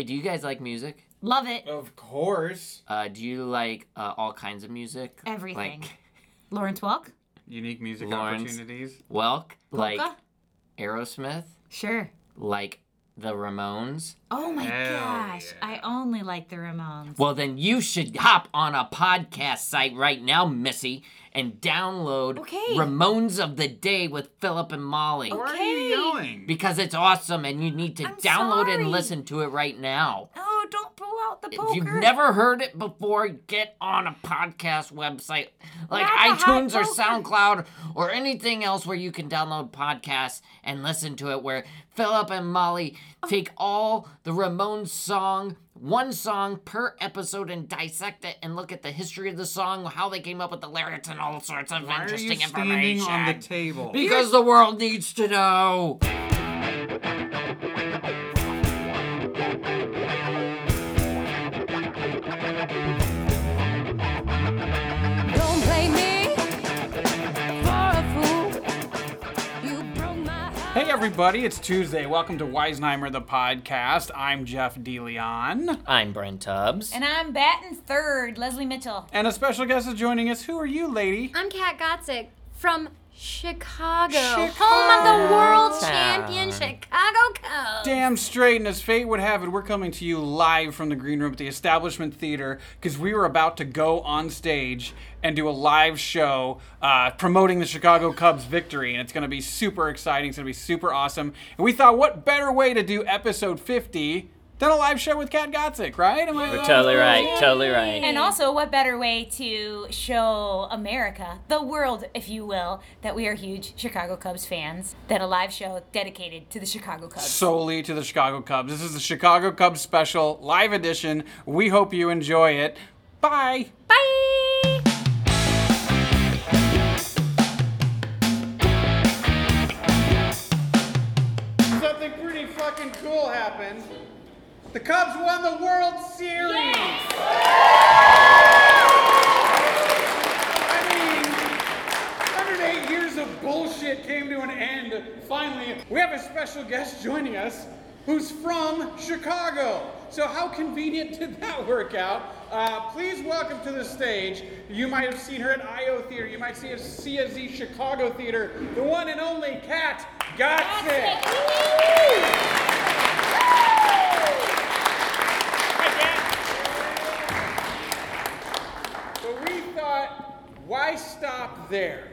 Hey, do you guys like music? Love it. Of course. Uh, do you like uh, all kinds of music? Everything. Like Lawrence Welk? Unique music Lawrence. opportunities. Welk? Like Polka? Aerosmith? Sure. Like the Ramones? Oh my Hell gosh. yeah. I only like the Ramones. Well, then you should hop on a podcast site right now, Missy, and download Okay. Ramones of the Day with Philip and Molly. Why are you Okay. yelling? Because it's awesome and you need to I'm download it sorry. and listen to it right now. oh, don't pull out the If you've never heard it before, get on a podcast website like Not iTunes or. SoundCloud or anything else where you can download podcasts and listen to it. Where Philip and Molly take all the Ramones song, one song per episode, and dissect it and look at the history of the song, how they came up with the lyrics, and all sorts of Why are interesting you standing information. on the table? because the world needs to know. Hey everybody, it's Tuesday. Welcome to Weisenheimer the podcast. I'm Jeff DeLeon. I'm Brent Tubbs. And I'm batting third, Leslie Mitchell. And a special guest is joining us. Who are you, lady? I'm Kat Gotzik from Chicago, Chicago. home of the world Town. champion Chicago Cubs. Damn straight, and as fate would have it, we're coming to you live from the green room at the Establishment Theater because we were about to go on stage and do a live show uh, promoting the Chicago Cubs victory, and it's going to be super exciting. It's going to be super awesome. And we thought, what better way to do episode 50 than a live show with Kat Gotzik, right? Am I You're totally right. Totally right. And also, what better way to show America, the world, if you will, that we are huge Chicago Cubs fans, than a live show dedicated to the Chicago Cubs? solely to the Chicago Cubs. This is the Chicago Cubs special live edition. We hope you enjoy it. Bye. Bye! Cool happened. The Cubs won the World Series. I mean, 108 years of bullshit came to an end. Finally, we have a special guest joining us who's from Chicago. So how convenient did that work out? Uh, please welcome to the stage. You might have seen her at IO Theater. You might see her us Chicago Theater. The one and only Kat Gotzik. But we thought, why stop there?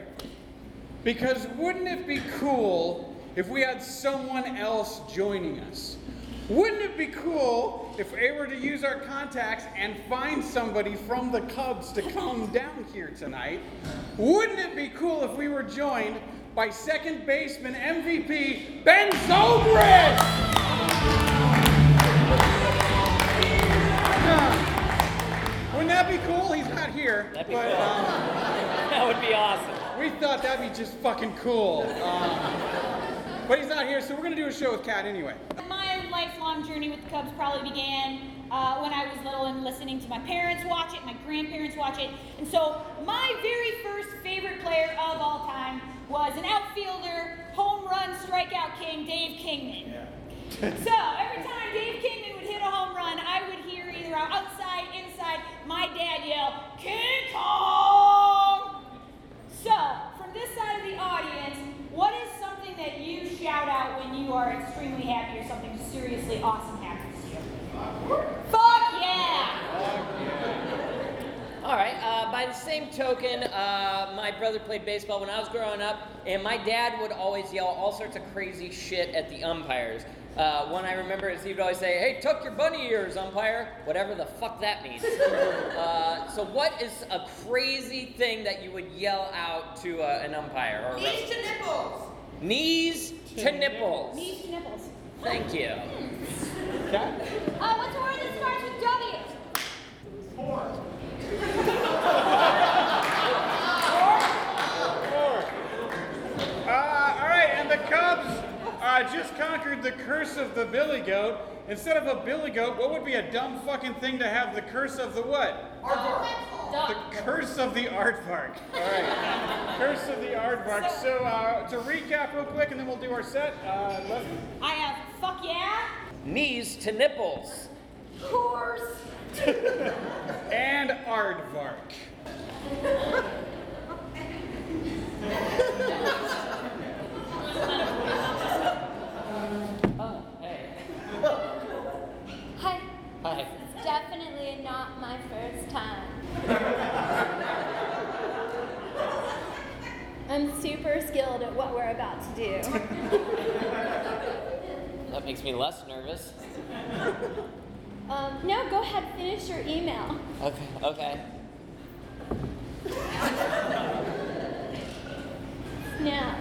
Because wouldn't it be cool if we had someone else joining us? Wouldn't it be cool if we were to use our contacts and find somebody from the Cubs to come down here tonight? Wouldn't it be cool if we were joined by second baseman MVP Ben Zobrist? Wouldn't that be cool? He's not here. That'd be but, cool. um, That would be awesome. we thought that'd be just fucking cool. Um, but he's not here, so we're gonna do a show with Kat anyway. My lifelong journey with the Cubs probably began uh, when I was little and listening to my parents watch it, my grandparents watch it. And so, my very first favorite player of all time was an outfielder, home run strikeout king, Dave Kingman. So, every time Dave Kingman would hit a home run, I would either outside, inside, my dad yelled, King Kong! So, from this side of the audience, what is something that you shout out when you are extremely happy or something seriously awesome happens to you? Fuck yeah! All right. Uh, by the same token, uh, my brother played baseball when I was growing up, and my dad would always yell all sorts of crazy shit at the umpires. Uh, one I remember is he would always say, "Hey, tuck your bunny ears, umpire," whatever the fuck that means. uh, so, what is a crazy thing that you would yell out to uh, an umpire or Knees to nipples! Knees to nipples. Knees to nipples. Thank you. Uh, what's a word that starts with W? Uh, all right, and the Cubs uh, just conquered the curse of the billy goat. Instead of a billy goat, what would be a dumb fucking thing to have the curse of the what? The curse of the Art aardvark. All right, curse of the Art aardvark. So uh, to recap real quick, and then we'll do our set. Uh, I have fuck yeah, Knees to nipples. Horse. and aardvark. Oh, hey. Hi. Hi. It's definitely not my first time. I'm super skilled at what we're about to do. That makes me less nervous. Um, no, go ahead, finish your email. Okay, okay. Snap.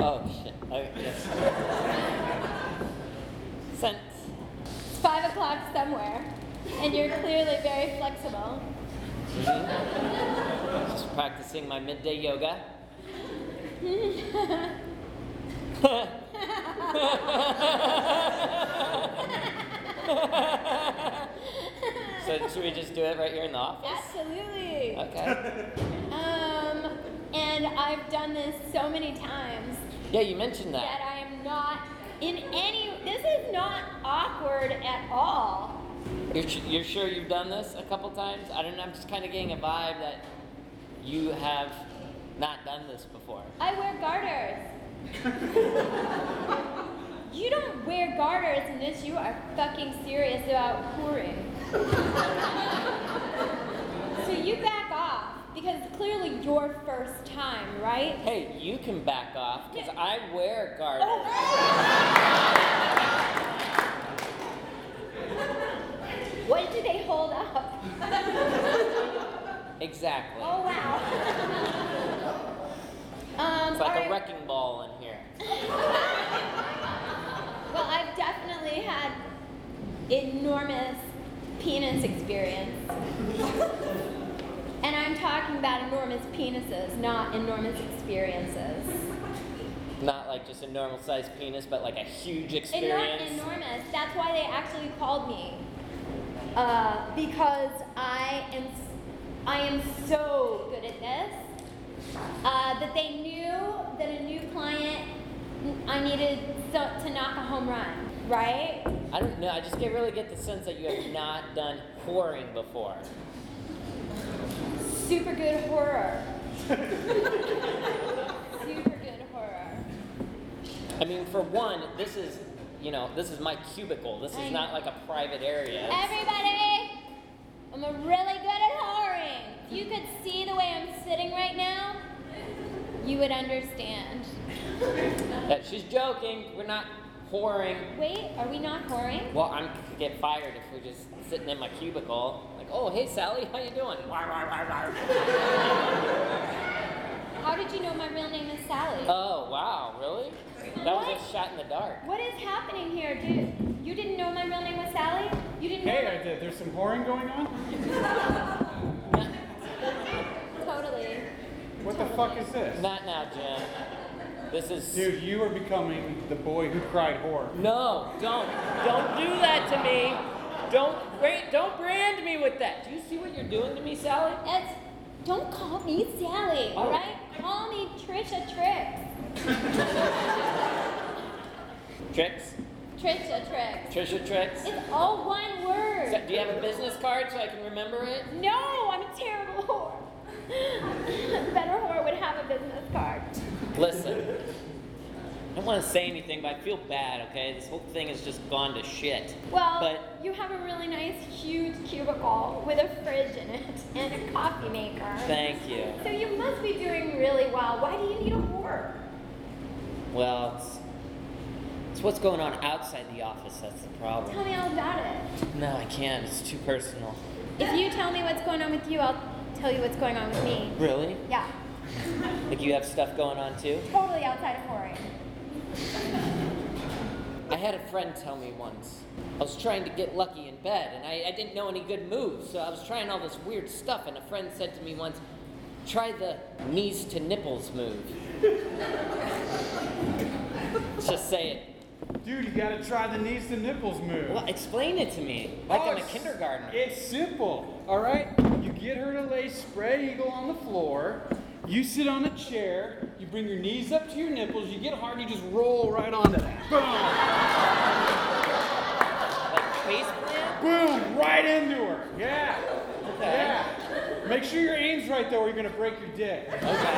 Oh, shit. Okay, yes. Sent. It's five o'clock somewhere, and you're clearly very flexible. Just practicing my midday yoga. So should we just do it right here in the office? Absolutely. Okay. Um, and I've done this so many times Yeah, you mentioned that that. I am not in any. This is not awkward at all. You're, you're sure you've done this a couple times? I don't know. I'm just kind of getting a vibe that you have not done this before. I wear garters. you don't wear garters unless you are fucking serious about pouring. so you back off because it's clearly your first time, right? Hey, you can back off because I wear garters. Oh. What do they hold up? Exactly. Oh wow. Um, It's like a wrecking ball in here. Well, I've definitely had enormous penis experience. and I'm talking about enormous penises, not enormous experiences. Not like just a normal sized penis, but like a huge Enor- experience. enormous. That's why they actually called me. Uh, because I am, I am so good at this uh, that they knew that a new client, I needed so, to knock a home run, right? I don't know. I just get really get the sense that you have not done whoring before. Super good horror. Super good horror. I mean, for one, this is, you know, this is my cubicle. This I is not like a private area. Everybody, I'm a really good at whoring. If you could see the way I'm sitting right now, you would understand. Yeah, she's joking. We're not whoring. Wait, are we not whoring? Well, I'm could get fired if we're just sitting in my cubicle. Like, oh, hey Sally, how you doing? How did you know my real name is Sally? Oh, wow, really? That was a shot in the dark. what is happening here, dude? You didn't know my real name was Sally? You didn't know Hey, my- I did. There's some whoring going on? Totally. What the fuck is this? Not now, Jim. This is. Dude, you are becoming the boy who cried whore. No, don't, don't do that to me. Don't, wait, don't brand me with that. Do you see what you're doing to me, Sally? It's, don't call me Sally, Oh. alright? Call me Trisha Tricks. Tricks, Trisha Tricks. Trisha tricks. It's all one word. So, do you have a business card so I can remember it? No, I'm a terrible whore. Better whore would have a business card. Listen, I don't want to say anything, but I feel bad. Okay, this whole thing has just gone to shit. Well, But- you have a really nice, huge cubicle with a fridge in it and a coffee maker. Thank you. So you must be doing really well. Why do you need a whore? Well, it's, it's what's going on outside the office that's the problem. Tell me all about it. No, I can't. It's too personal. If you tell me what's going on with you, I'll tell you what's going on with me. Really? Yeah, Like you have stuff going on too? totally outside of whoring. I had a friend tell me once. I was trying to get lucky in bed, and I, I didn't know any good moves, so I was trying all this weird stuff. And a friend said to me once, "Try the knees to nipples move." Let's just say it. Dude, you gotta try the knees to nipples move. Well, explain it to me, like Oh, I'm a kindergartner. It's simple, all right? Get her to lay spread eagle on the floor. You sit on a chair. you bring your knees up to your nipples, you get hard, you just roll right onto that. Boom! Like face plant? Boom! Right into her. Yeah. Okay. Yeah. Make sure your aim's right though, or you're gonna break your dick. Okay.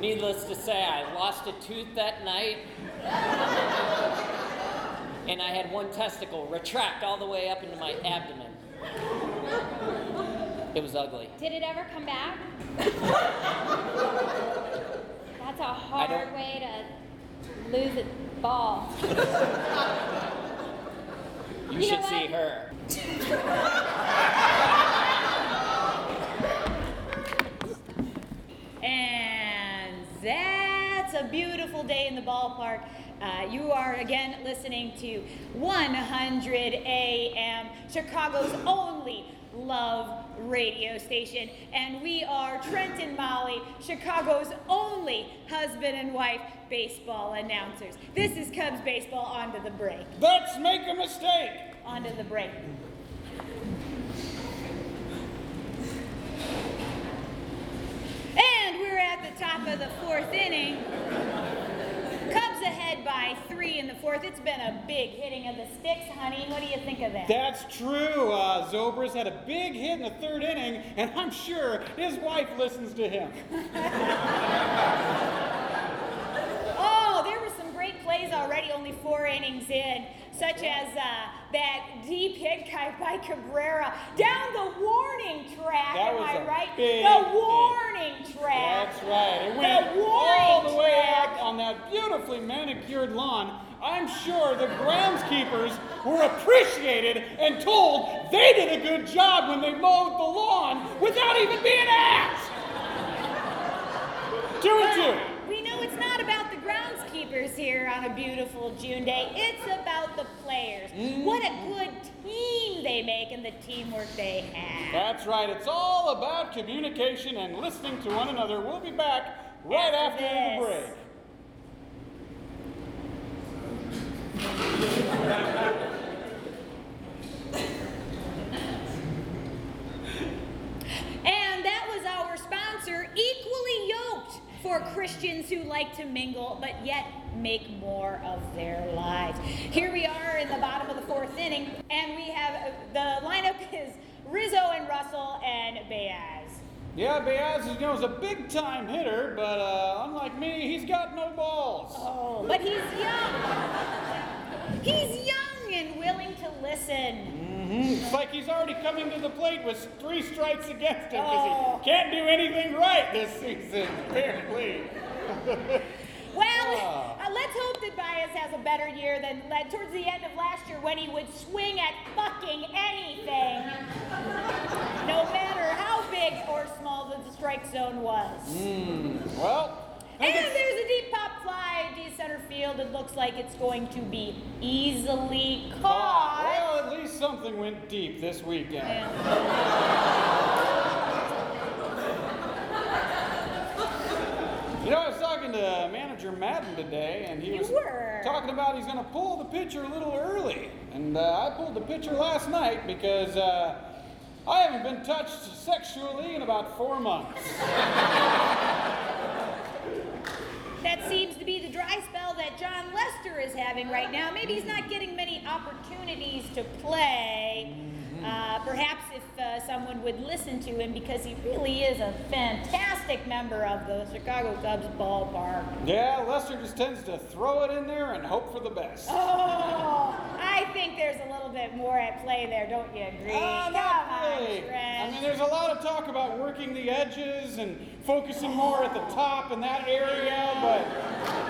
Needless to say, I lost a tooth that night. And I had one testicle retract all the way up into my abdomen. It was ugly. Did it ever come back? That's a hard way to lose a ball. You, You should see her. And that's a beautiful day in the ballpark. Uh, you are again listening to 100 AM, Chicago's only love radio station. And we are Trent and Molly, Chicago's only husband and wife baseball announcers. This is Cubs baseball on to the break. Let's make a mistake. On to the break. And we're at the top of the fourth inning. Cubs ahead by three in the fourth. It's been a big hitting of the sticks, honey. What do you think of that? That's true. Uh, Zobrist had a big hit in the third inning, and I'm sure his wife listens to him. Oh, there were some great plays already, only four innings in, such as uh, that deep hit by, by Cabrera down the warning track. That am was I a right? the hit. warning track. That's right. It The went warning all the way track. out on that beautifully manicured lawn. I'm sure the groundskeepers were appreciated and told they did a good job when they mowed the lawn without even being asked. Two and two. We know it's not about the groundskeepers here on a beautiful June day. It's about the players. What a good team they make and the teamwork they have. That's right. It's all about communication and listening to one another. We'll be back right After after, the break. And that was our sponsor, Equally Yoked, for Christians who like to mingle but yet make more of their lives. Here we are in the bottom of the fourth inning, and we have the lineup is Rizzo and Russell and Baez. Yeah, Baez is, you know, is a big time hitter, but uh, unlike me, he's got no balls. Oh, but he's young. He's young and willing to listen. Mm-hmm. It's like he's already coming to the plate with three strikes against him because Oh. he can't do anything right this season, apparently. Well, ah. uh, let's hope that Baez has a better year than led towards the end of last year when he would swing at fucking anything. no matter how big or small the strike zone was. Hmm, well, And there's a deep pop fly to center field. It looks like it's going to be easily ah, caught. well, at least something went deep this weekend. And- You know, I was talking to manager Maddon today, and he You was were. talking about he's going to pull the pitcher a little early. And uh, I pulled the pitcher last night because uh, I haven't been touched sexually in about four months. That seems to be the dry spell that Jon Lester is having right now. Maybe he's not getting many opportunities to play. Uh, perhaps if uh, someone would listen to him because he really is a fantastic member of the Chicago Cubs ballpark. Yeah, Lester just tends to throw it in there and hope for the best. Oh, I think there's a little bit more at play there, don't you agree? Uh, not really. I mean, there's a lot of talk about working the edges and focusing more at the top in that area, but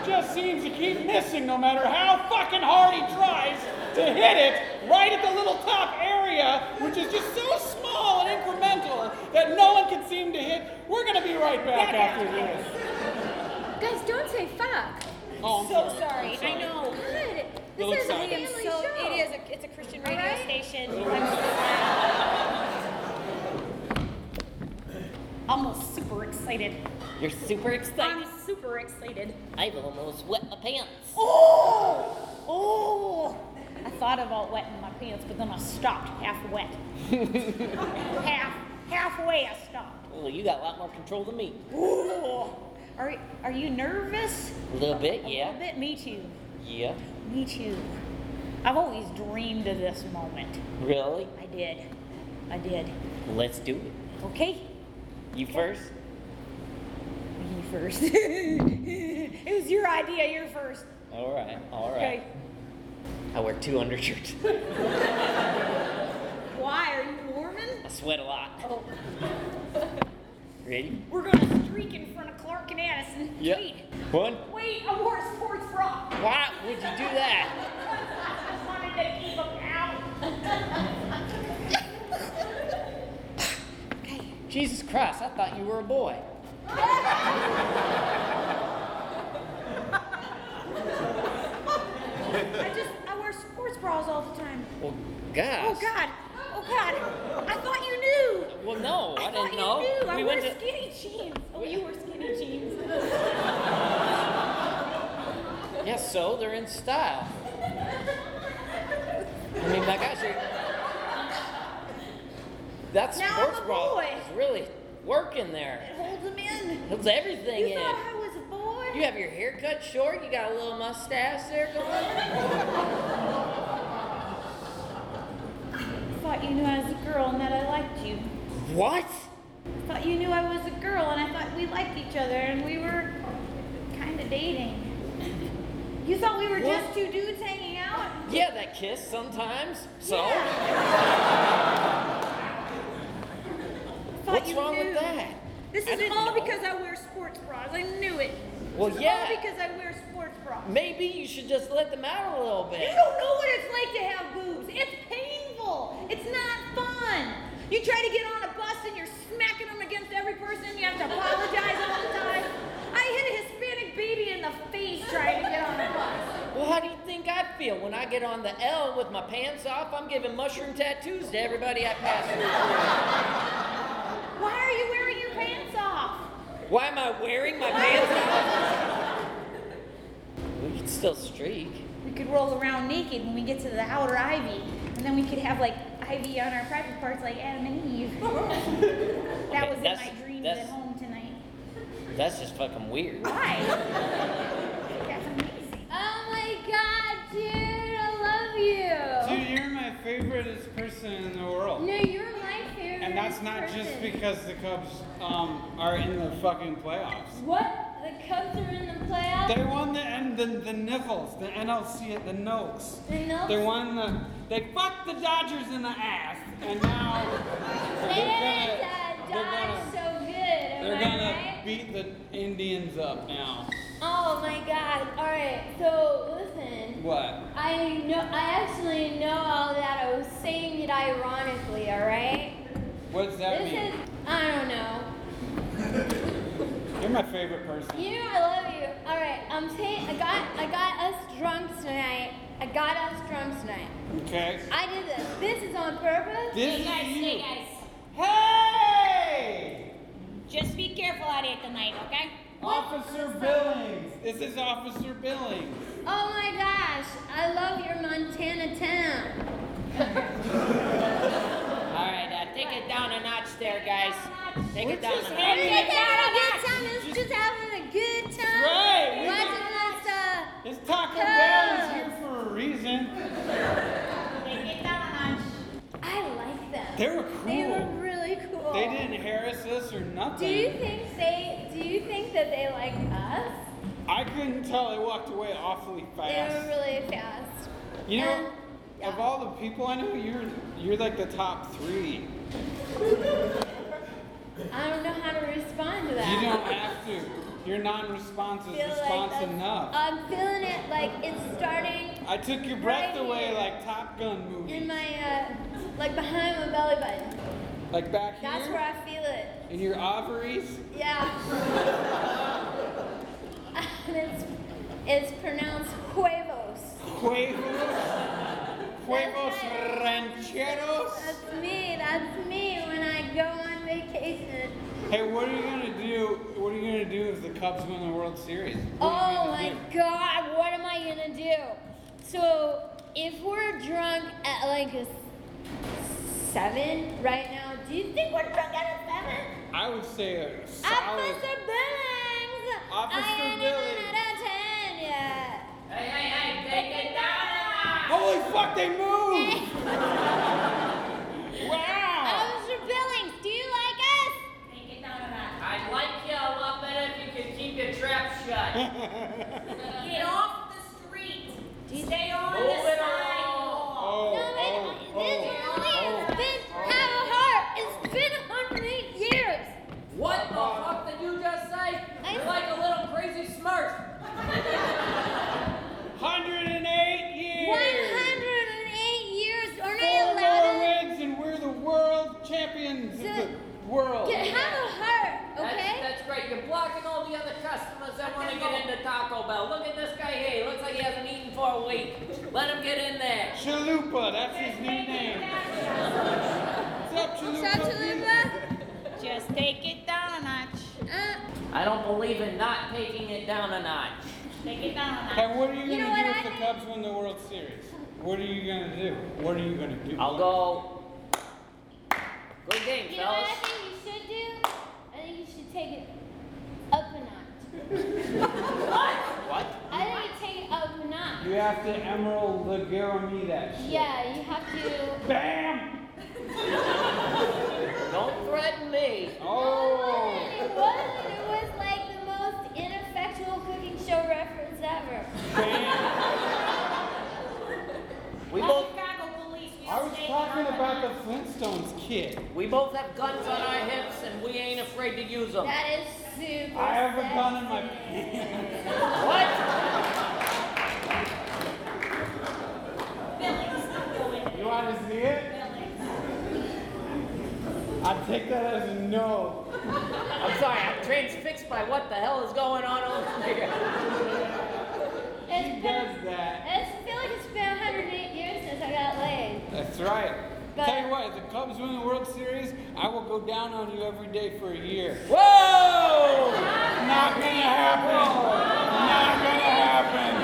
it just seems to keep missing no matter how fucking hard he tries to hit it right at the little top area, which is just so small and incremental that no one can seem to hit. We're gonna be right back Back after after this. Guys, don't say fuck. Oh, I'm so sorry. sorry. I'm I know. Good. Little This is a excited. I am family so, show. it is a, it's a Christian radio right? station. I'm. Almost super excited. You're super excited. I'm super excited. I've almost wet my pants. Oh! Oh! I thought about wetting my pants, but then I stopped half wet. half, halfway I stopped. Well, you got a lot more control than me. Ooh. Are, are you nervous? A little bit, A yeah. A little bit. Me too. Yeah. Me too. I've always dreamed of this moment. Really? I did. I did. Let's do it. Okay. You first? You first. it was your idea. You're first. All right, all right. Okay. I wear two undershirts. Why? Are you warming? I sweat a lot. Oh. Ready? We're gonna streak in front of Clark and Addison. Yep. Wait. One. Wait, I wore a sports bra. Why would you do that? I wanted to keep them out. okay. Jesus Christ, I thought you were a boy. I just Wear all the time. Well, gosh. Oh God. Oh God. I thought you knew. Well, no, I, I, didn't you know. knew. I we went to. skinny jeans. Oh, you wear skinny jeans. Yeah, so they're in style. I mean, my gosh, you're... that Now sports bra is really working there. It holds them in. Holds everything You in. thought I was a boy? You have your hair cut short. You got a little mustache there going. Thought you knew I was a girl and that I liked you. What? I thought you knew I was a girl and I thought we liked each other and we were kind of dating. You thought we were What? just two dudes hanging out? Yeah, that kiss sometimes. So, Thought what's wrong knew. with that? This I is all know. because I wear sports bras. I knew it. Well, is yeah. all because I wear sports bras. Maybe you should just let them out a little bit. You don't know what it's like to have boobs. It's painful. It's not fun. You try to get on a bus and you're smacking them against every person. You have to apologize all the time. I hit a Hispanic baby in the face trying to get on a bus. Well, how do you think I feel when I get on the L with my pants off? I'm giving mushroom tattoos to everybody I pass through. Why are you wearing your pants off? Why am I wearing my pants off? We could still streak. We could roll around naked when we get to the outer ivy, and then we could have like ivy on our private parts like Adam and Eve. that was in my dreams that's- at home tonight. That's just fucking weird. Why? That's amazing. Oh my god, dude, I love you. Dude, you're my favoriteest person in the world. No, you're my favorite. And that's not just person. because the Cubs um, are in the fucking playoffs. What? The Cubs are in the playoffs? They won the and the the Niffles, the NLC, the Noaks. The Noaks? They won the. They fucked the Dodgers in the ass, and now they're uh, Dodge gonna. so good. They're gonna right? beat the Indians up now. Oh my god. Alright, so listen. What? I know I actually know all that. I was saying it ironically, alright? What does that This mean? is I don't know. You're my favorite person. You I love you. Alright, I'm saying I got I got us drunk tonight. I got us drunk tonight. Okay. I did this. This is on purpose. This Hey guys, is hey guys. Hey! Just be careful out here tonight, okay? Officer Billings. This is Officer Billings. Oh my gosh, I love your Montana town. All right, uh, take it down a notch there, guys. Take it down a We're notch. just having a good time. It's just having a good time. Right. Watching us, uh, This Taco Bell is here for a reason. Take it down a notch. I like them. They were cool. They were really cool. They didn't harass us or nothing. Do you think they? Do you think that they like us? I couldn't tell. They walked away awfully fast. They were really fast. You know, And- of all the people I know, you're you're like the top three. I don't know how to respond to that. You don't have to. Your non-response is Feel like response enough. I'm feeling it like it's starting I took your breath right away here. like Top Gun movie. in my, uh, like behind my belly button. Like back here? That's where I feel it. in your ovaries. Yeah. and it's, it's pronounced huevos. Huevos. Huevos rancheros. That's me. That's me when I go on vacation. Hey, what are you gonna do? What are you gonna do if the Cubs win the World Series? What Oh my do? god, what am I gonna do? So, if we're drunk at like a seven right now, do you think we're drunk at a seven? I would say a solid. Officer Billings! Officer I ain't Billings. even out of 10 yet. Hey, hey, hey, take it down. Holy fuck, they moved! wow! Officer Billings, do you like us? Take it down a notch. I'd like you a lot better if you could keep your trap shut. Get off the street. Stay on Move the it sidewalk. Oh, no, man, oh, this oh, really has oh. been have a heart. It's been 108 years. What the fuck did you just say? You're like a little crazy smurf. 108 years! 108 years, or Four not more 11. wins and we're the world champions of the world. Get, have a heart, That's, okay? that's great. You're blocking all the other customers that want to get into Taco Bell. Look at this guy here. He looks like he hasn't eaten for a week. Let him get in there. Chalupa, that's his new name. What's up, Chalupa? What's up, Chalupa? Just take it down a notch. Uh, I don't believe in not taking it down a notch. Take it down a notch. Hey, what are you, You know gonna do what if I the think? Cubs win the World Series? What are you gonna do? What are you gonna do? I'll go. Good game, you know what. I think you should do? I think you should take it up a notch. What? I think you take it up a notch. You have to Emeril the Lagaramie that shit. Yeah, you have to. Bam! Don't threaten me. Oh! It wasn't. It was like the most ineffectual cooking show reference ever. Bam. we both Chicago police. you I talking about the Flintstones kid. we both have guns on our hips and we ain't afraid to use them. That is super. I have a gun in my sexy. pants. What? Billings, go in You want to see it? I take that as a no. I'm sorry, I'm transfixed by what the hell is going on over here. It's He been. does that. That's right. But- Tell you what, if the Cubs win the World Series, I will go down on you every day for a year. Whoa! Not gonna happen. Not gonna happen.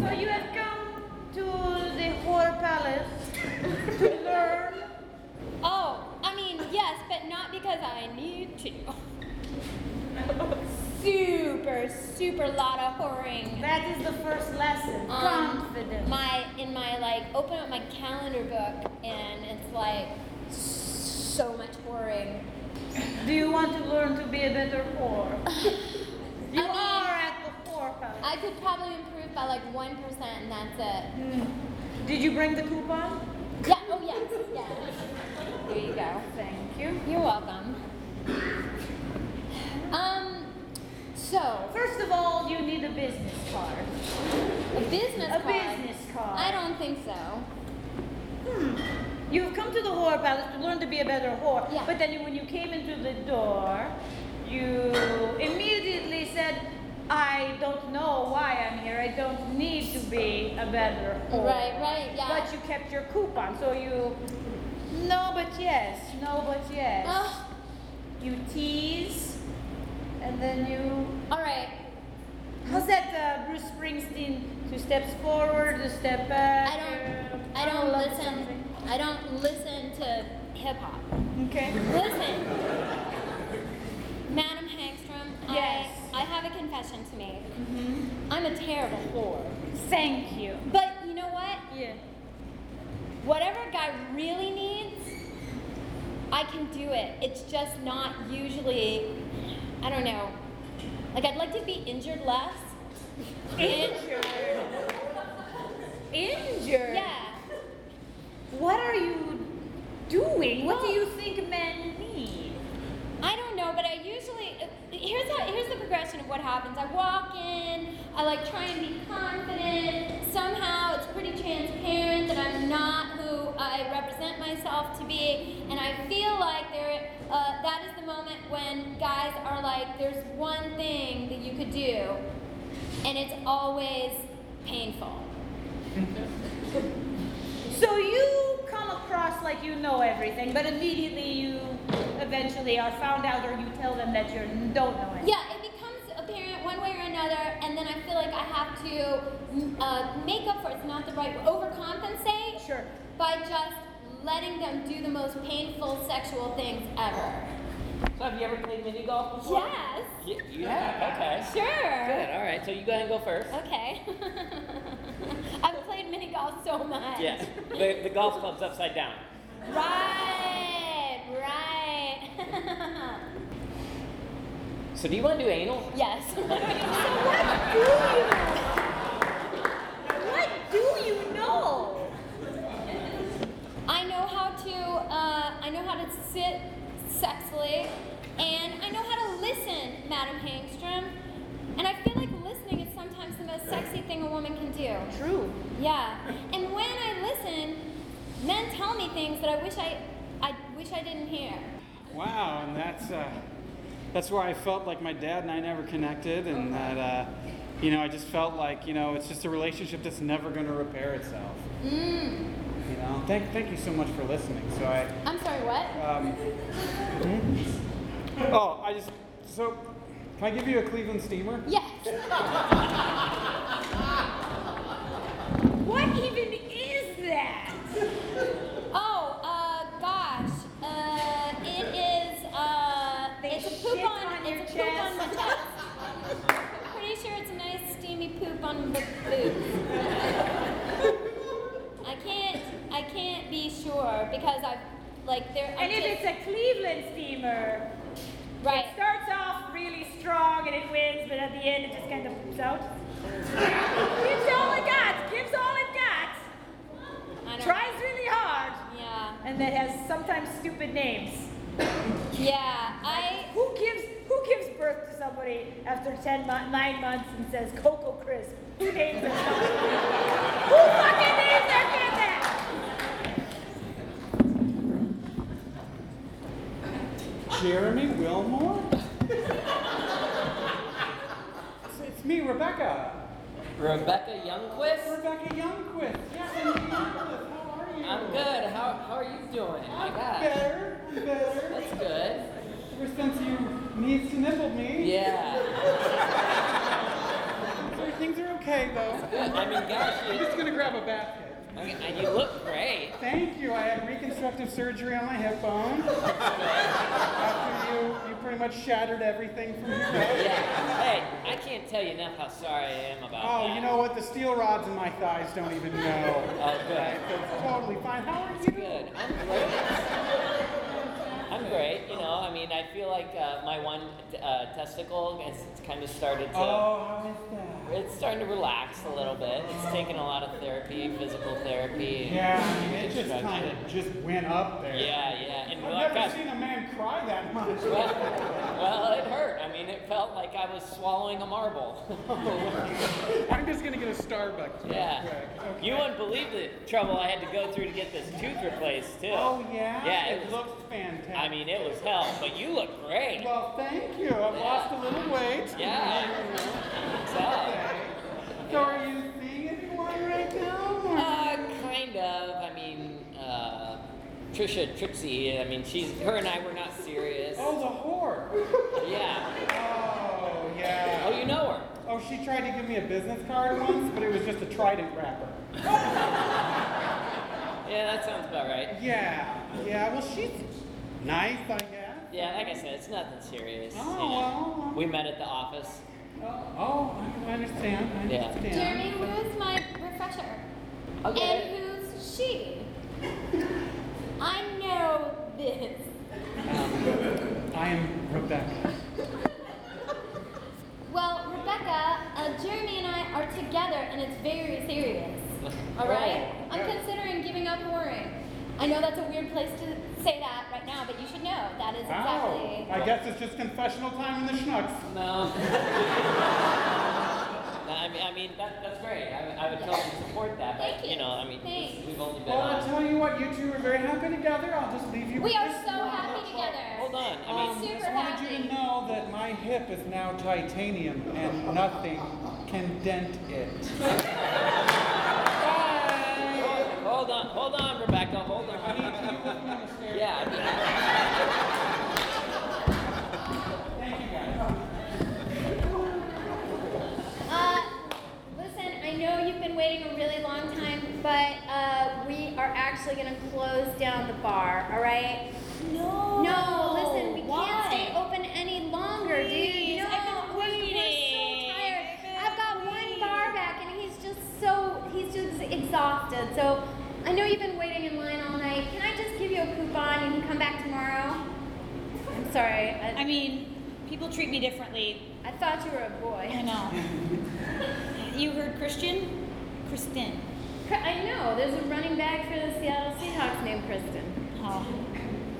So you have come to the Horror Palace to learn. Oh, I mean, yes, but not because I need to. super, super lot of whoring. That is the first lesson. Um, Confidence. My in my like open up my calendar book and it's like so much whoring. Do you want to learn to be a better whore? You I mean- are at the Palace. I could probably improve by like one percent and that's it. Did you bring the coupon? Yeah. Oh yes. Yeah. There you go. Thank you. You're welcome. Um. So First of all, you need a business card. a business A card. business card. I don't think so. Hmm. You've come to the whore palace to learn to be a better whore. Yeah. But then when you came into the door, you immediately said, I don't know why I'm here. I don't need to be a better whore. Right. Right. Yeah. But you kept your coupon, so you. No, but yes. No, but yes. Ugh. You tease, and then you. all right. How's that, uh, Bruce Springsteen? Two steps forward, a step back. I don't. uh, I don't listen. I don't listen to hip hop. Okay. Listen, Madam Hangstrom. Yes. I, I have a confession to make. Mm-hmm. I'm a terrible whore. Thank you. But you know what? Yeah. Whatever a guy really needs, I can do it. It's just not usually. I don't know. Like I'd like to be injured less. Injured. Injured. Yeah. What are you doing? What do you think men need? I don't know, but I usually here's how here's the progression of what happens. I walk in, I like try and be confident. Somehow it's pretty transparent that I'm not who I represent myself to be, and I feel like there uh, that is the moment when guys are like, "There's one thing that you could do," and it's always painful. So you come across like you know everything, but immediately you eventually are found out or you tell them that you don't know it. Yeah, it becomes apparent one way or another, and then I feel like I have to uh, make up for it's not the right overcompensate Sure. by just letting them do the most painful sexual things ever. So have you ever played mini golf before? Yes. You, you have? Okay. Sure. Good, all right. So you go ahead and go first. Okay. I've played mini golf so much. Yeah. The, the golf club's upside down. Right, right. So do you want to do anal? yes. So what do you? What do you know? I know how to uh, I know how to sit sexily and I know how to listen, Madam Hangstrom. And I feel like listening is sometimes the most sexy thing a woman can do. True. Yeah. And when I listen, men tell me things that I wish I I wish I didn't hear. Wow, and that's uh, that's where I felt like my dad and I never connected, and that uh, you know I just felt like you know it's just a relationship that's never going to repair itself. Mm. You know, thank thank you so much for listening. So I. I'm sorry, what? Um? Oh, I just so can I give you a Cleveland steamer? Yes. What even is that? Oh, uh, gosh. Uh, it is, uh, They it's a poop shit on, on your it's a poop on my chest? chest. Pretty sure it's a nice steamy poop on the boobs. I can't, I can't be sure because I've, like, there, And if just, it's a Cleveland steamer, right. it starts off really strong and it wins, but at the end it just kind of poops out. gives all it got. Gives all it got. Tries really hard, Yeah. and that has sometimes stupid names. Yeah, I, Who gives Who gives birth to somebody after 10 mo- nine months and says Coco Crisp? Who names their child? Who fucking names their kid that? Jeremy Wilmore? it's, it's me, Rebecca. Rebecca Youngquist? Rebecca Youngquist. Yes, Indianapolis. How are you? I'm good. How, how are you doing? My God. Better. I'm better. That's good. Ever since you needs to me. Yeah. So things are okay though. Good. I mean, gosh, I'm just gonna grab a basket. I mean, you look great. Thank you. I had reconstructive surgery on my hip bone. After you pretty much shattered everything from here. Yeah. Hey, I can't tell you enough how sorry I am about Oh, that. you know what? The steel rods in my thighs don't even know. Oh, good. Right, so it's totally fine. How are you? Good. I'm great. I'm great. You know, I mean, I feel like uh, my one uh, testicle has kind of started to. Oh, how is that? It's starting to relax a little bit. It's taken a lot of therapy, physical therapy. Yeah, I mean, it just kind of just went up there. Yeah, yeah. And I've well, never gosh, seen a man cry that much. well, well, it hurt. I mean, it felt like I was swallowing a marble. I'm just gonna get a Starbucks. yeah. Okay. You wouldn't believe the trouble I had to go through to get this tooth replaced, too. Oh yeah. Yeah, It, it looks fantastic. I mean, it was hell, but you look great. Well, thank you. I've lost a little weight. Yeah. So, Okay. So are you seeing anyone right now? or- uh, kind of. I mean, uh, Trisha Trixie. I mean, she's her and I were not serious. Oh, the whore. Yeah. Oh, yeah. Oh, you know her. Oh, she tried to give me a business card once, but it was just a Trident wrapper. Yeah, that sounds about right. Yeah, yeah. Well, she's nice, I guess. Yeah, like I said, it's nothing serious. Oh, you know. well. We met at the office. Oh, oh, I understand. I Yeah. understand. Jeremy, who's my refresher? Okay. And who's she? I know this. Um, I am Rebecca. Well, Rebecca, uh, Jeremy and I are together, and it's very serious. All right? Oh, I'm considering giving up whoring. I know that's a weird place to say that right now, but you should know that is exactly. Wow. exactly. I guess it's just confessional time in the schnucks. No. No, I mean, I mean that, that's great. I, would- I would totally support that. But, Thank you. you know, I mean, Thanks. we've only been Well, I'll tell you what, you two are very happy together. I'll just leave you We with are this so one. happy together. Hold on. I mean, Um, Super just wanted you to know that my hip is now titanium and nothing can dent it. Bye. hold on, hold on, Rebecca. Hold on. I need you me on the stairs. Yeah, Thank you guys. Uh, listen, I know you've been waiting a really long time, but uh, we are actually going to close down the bar, all right? No. No, listen, we Why? can't stay open any longer, dude. Please, You know, I've been we're, we're waiting. so tired. I've I've got been one bar back, and he's just so he's just exhausted. So I know you've been waiting in line all night. Can I just give you a coupon? And you can come back tomorrow. I'm sorry. I, I mean, people treat me differently. I thought you were a boy. I know. you heard Christian? Kristen. I know. There's a running back for the Seattle Seahawks named Kristen. Oh.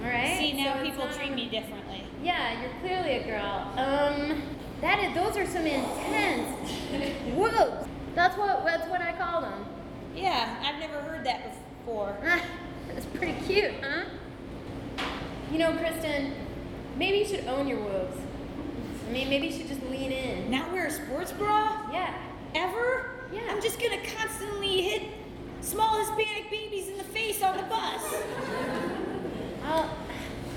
All right. See, now So people not- treat me differently. Yeah, you're clearly a girl. Um, that is. Those are some intense whoops. That's what. That's what I call them. Yeah, I've never heard that before. Ah, That's pretty cute, huh? You know, Kristen, maybe you should own your whoops. I mean, maybe you should just lean in. Not wear a sports bra? Yeah. Ever? Yeah. I'm just gonna constantly hit small Hispanic babies in the face on the bus. Well,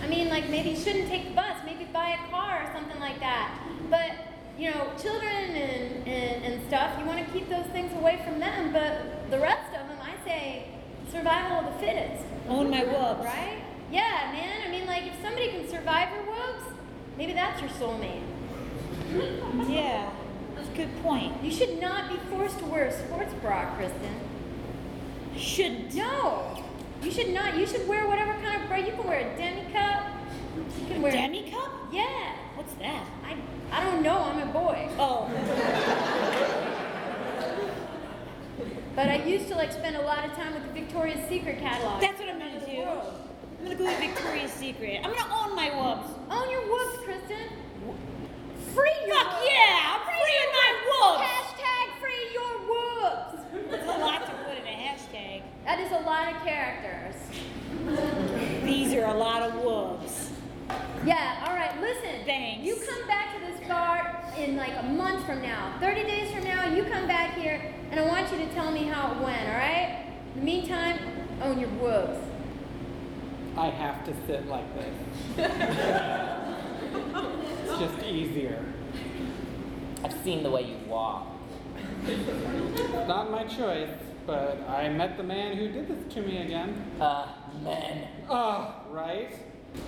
I mean, like maybe you shouldn't take the bus. Maybe buy a car or something like that. But you know, children and, and, and stuff, you want to keep those things away from them. But the rest of them, I say, survival of the fittest. Own my wubs. Right? Yeah, man. I mean, like if somebody can survive your whoops, maybe that's your soulmate. Yeah, that's a good point. You should not be forced to wear a sports bra, Kristen. Shouldn't. No, you should not. You should wear whatever kind of bra. You can wear a demi cup. You can wear. Demi cup? Yeah. What's that? I I don't know. I'm a boy. Oh, But I used to like spend a lot of time with the Victoria's Secret catalog. that's what I'm gonna do. I'm gonna go to Victoria's Secret. I'm gonna own my wubs. Own your whoops, Kristen. Free your Fuck whoops. yeah! I'm freeing my wubs! Hashtag free your whoops. That's a lot to put in a hashtag. That is a lot of characters. These are a lot of wubs. Yeah, all right, listen. Thanks. You come back to this bar in like a month from now. 30 days from now, you come back here and I want you to tell me how it went, all right? In the meantime, own your whoops. I have to sit like this. it's just easier. I've seen the way you walk. Not my choice, but I met the man who did this to me again. Uh, men. Oh, right?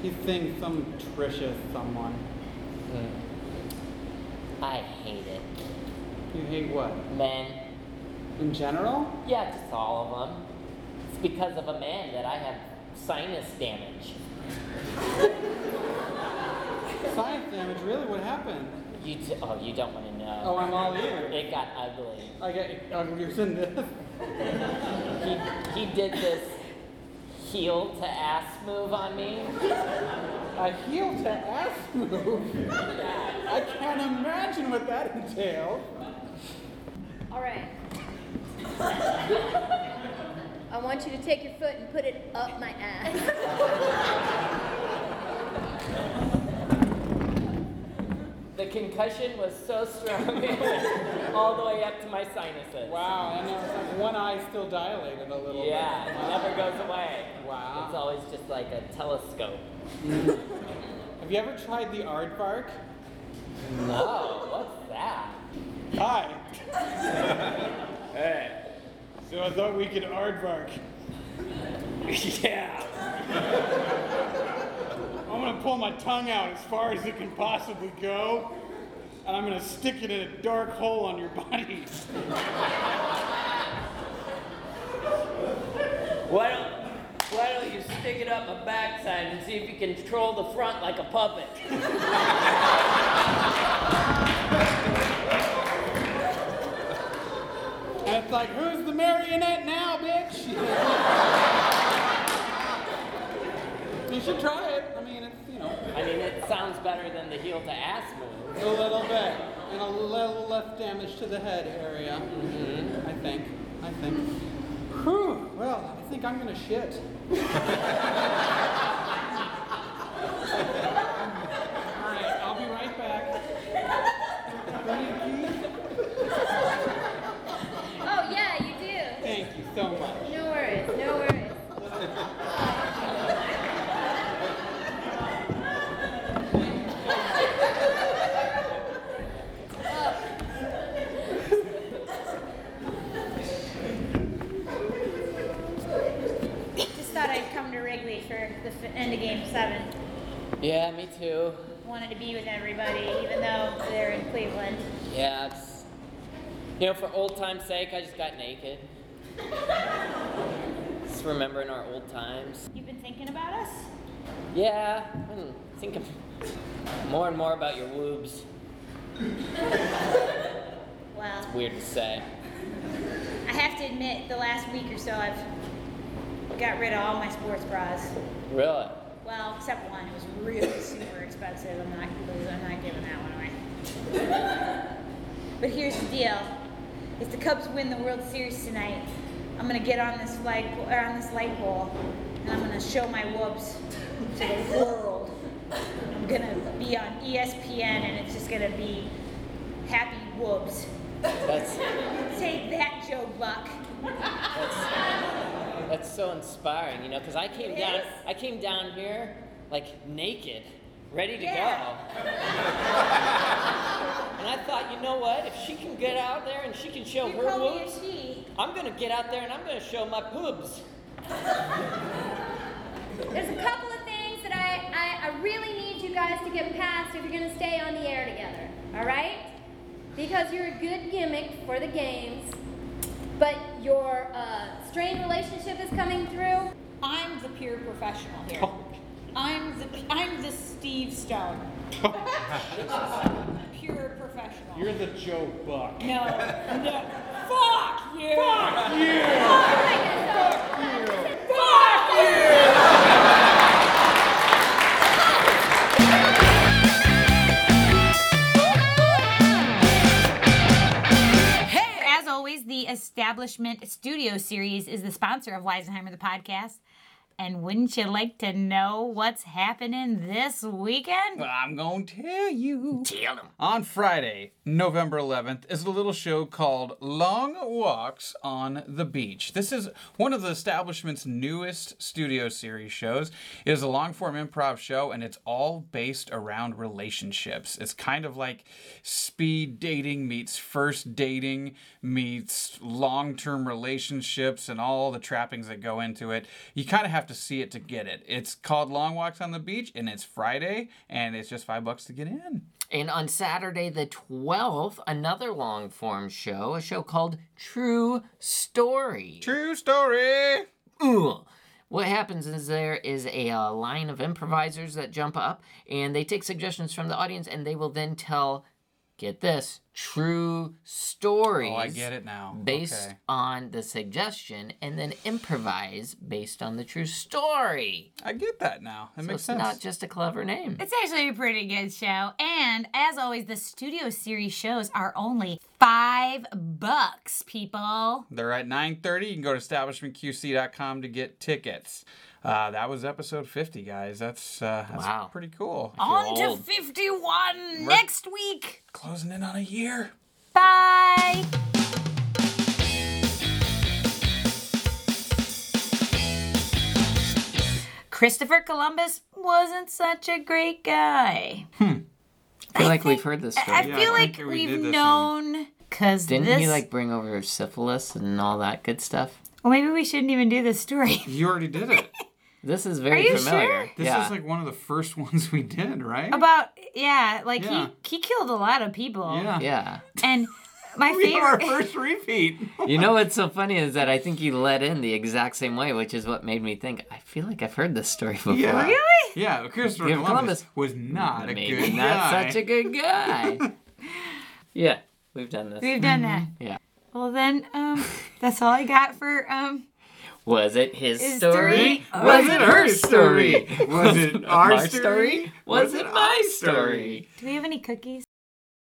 He's saying some Trisha someone. I hate it. You hate what? Men. In general? Yeah, just all of them. It's because of a man that I have sinus damage. Sinus damage, really? What happened? You d- oh, you don't want to know. Oh, I'm all ears. It got ugly. I get oh, uglier than this. He, he did this heel to ass move on me. A heel to ass move? I can't imagine what that entails. All right. I want you to take your foot and put it up my ass. The concussion was so strong, it went all the way up to my sinuses. Wow, and it's like one eye still dilated a little bit. Yeah, bit. it never goes away. Wow. It's always just like a telescope. Have you ever tried the aardvark? No, what's that? Hi. hey. So I thought we could aardvark. yeah. I'm gonna pull my tongue out as far as it can possibly go, and I'm gonna stick it in a dark hole on your body. Why don't why don't you stick it up my backside and see if you can control the front like a puppet? And it's like, who's the marionette now, bitch? you should try mean, it's, you know, I mean, it sounds better than the heel to ass move. a little bit. And a little less damage to the head area. Mm-hmm. I think. I think. Whew. Well, I think I'm gonna shit. All right, I'll be right back. Thank you. oh, yeah, you do. Thank you so much. No worries, no worries. Just thought Yeah, me too. Wanted to be with everybody, even though they're in Cleveland. Yeah, it's, you know, for old time's sake, I just got naked. Just remembering our old times. You've been thinking about us? Yeah, I'm thinking more and more about your woobs. Well, It's Weird to say. I have to admit, the last week or so, I've got rid of all my sports bras. Really? Well, except one. It was really super expensive. I'm not, I'm not giving that one away. but here's the deal: if the Cubs win the World Series tonight, I'm gonna get on this flag or on this light pole, and I'm gonna show my whoops to the world. I'm gonna be on ESPN, and it's just gonna be happy whoops. That's Take that, Joe Buck. that's so inspiring, you know, because I came It down is. I came down here like naked, ready to Yeah. go. and I thought, you know what? If she can get out there and she can show You her call me a moves, she. I'm gonna get out there and I'm gonna show my boobs. There's a couple of things that I, I, I really need you guys to get past if you're going to stay on the air together. All right? Because you're a good gimmick for the games, but your uh, strained relationship is coming through. I'm the pure professional here. I'm the I'm the Steve Stone. pure professional. You're the Joe Buck. no, no. Fuck you. Fuck you! My goodness. So, Fuck you. Hey, as always, the Establishment Studio Series is the sponsor of Weisenheimer the podcast. And wouldn't you like to know what's happening this weekend? Well, I'm going to tell you. Tell 'em. On Friday, November 11th, is a little show called Long Walks on the Beach. This is one of the establishment's newest studio series shows. It is a long form improv show and it's all based around relationships. It's kind of like speed dating meets first dating meets long term relationships and all the trappings that go into it. You kind of have to see it to get it. It's called Long Walks on the Beach and it's Friday and it's just five bucks to get in. And on Saturday, the 12th, another long form show, a show called True Story. True story. Ooh. What happens is there is a uh, line of improvisers that jump up and they take suggestions from the audience and they will then tell, get this, true stories. Oh, I get it now. Based Okay. on the suggestion and then improvise based on the true story. I get that now. That So makes it's sense. not just a clever name. It's actually a pretty good show. And as always, the studio series shows are only five bucks, people. They're at 9:30. You can go to establishmentqc.com to get tickets. Uh, that was episode 50, guys. That's uh, that's Wow. pretty cool. On to old. 51 next week. Closing in on a year. Bye. Christopher Columbus wasn't such a great guy. Hmm. I feel like we've heard this story. I Yeah, feel I like we we've known because Didn't this. he like bring over syphilis and all that good stuff? Well, maybe we shouldn't even do this story. You already did it. This is very you familiar. sure? This yeah. is like one of the first ones we did, right? About yeah, like Yeah. he he killed a lot of people. yeah. yeah. And my We have our favorite. first repeat. You know what's so funny is that I think he let in the exact same way, which is what made me think, I feel like I've heard this story before. Yeah. Really? Yeah, Christopher Yeah, Columbus, Columbus. was not a Maybe good not guy. such a good guy. yeah, we've done this. We've done that. Yeah. Well then, um, that's all I got for um. Was it his, His story? story? Was it her story? Was it our story? Was it my story? Do we have any cookies?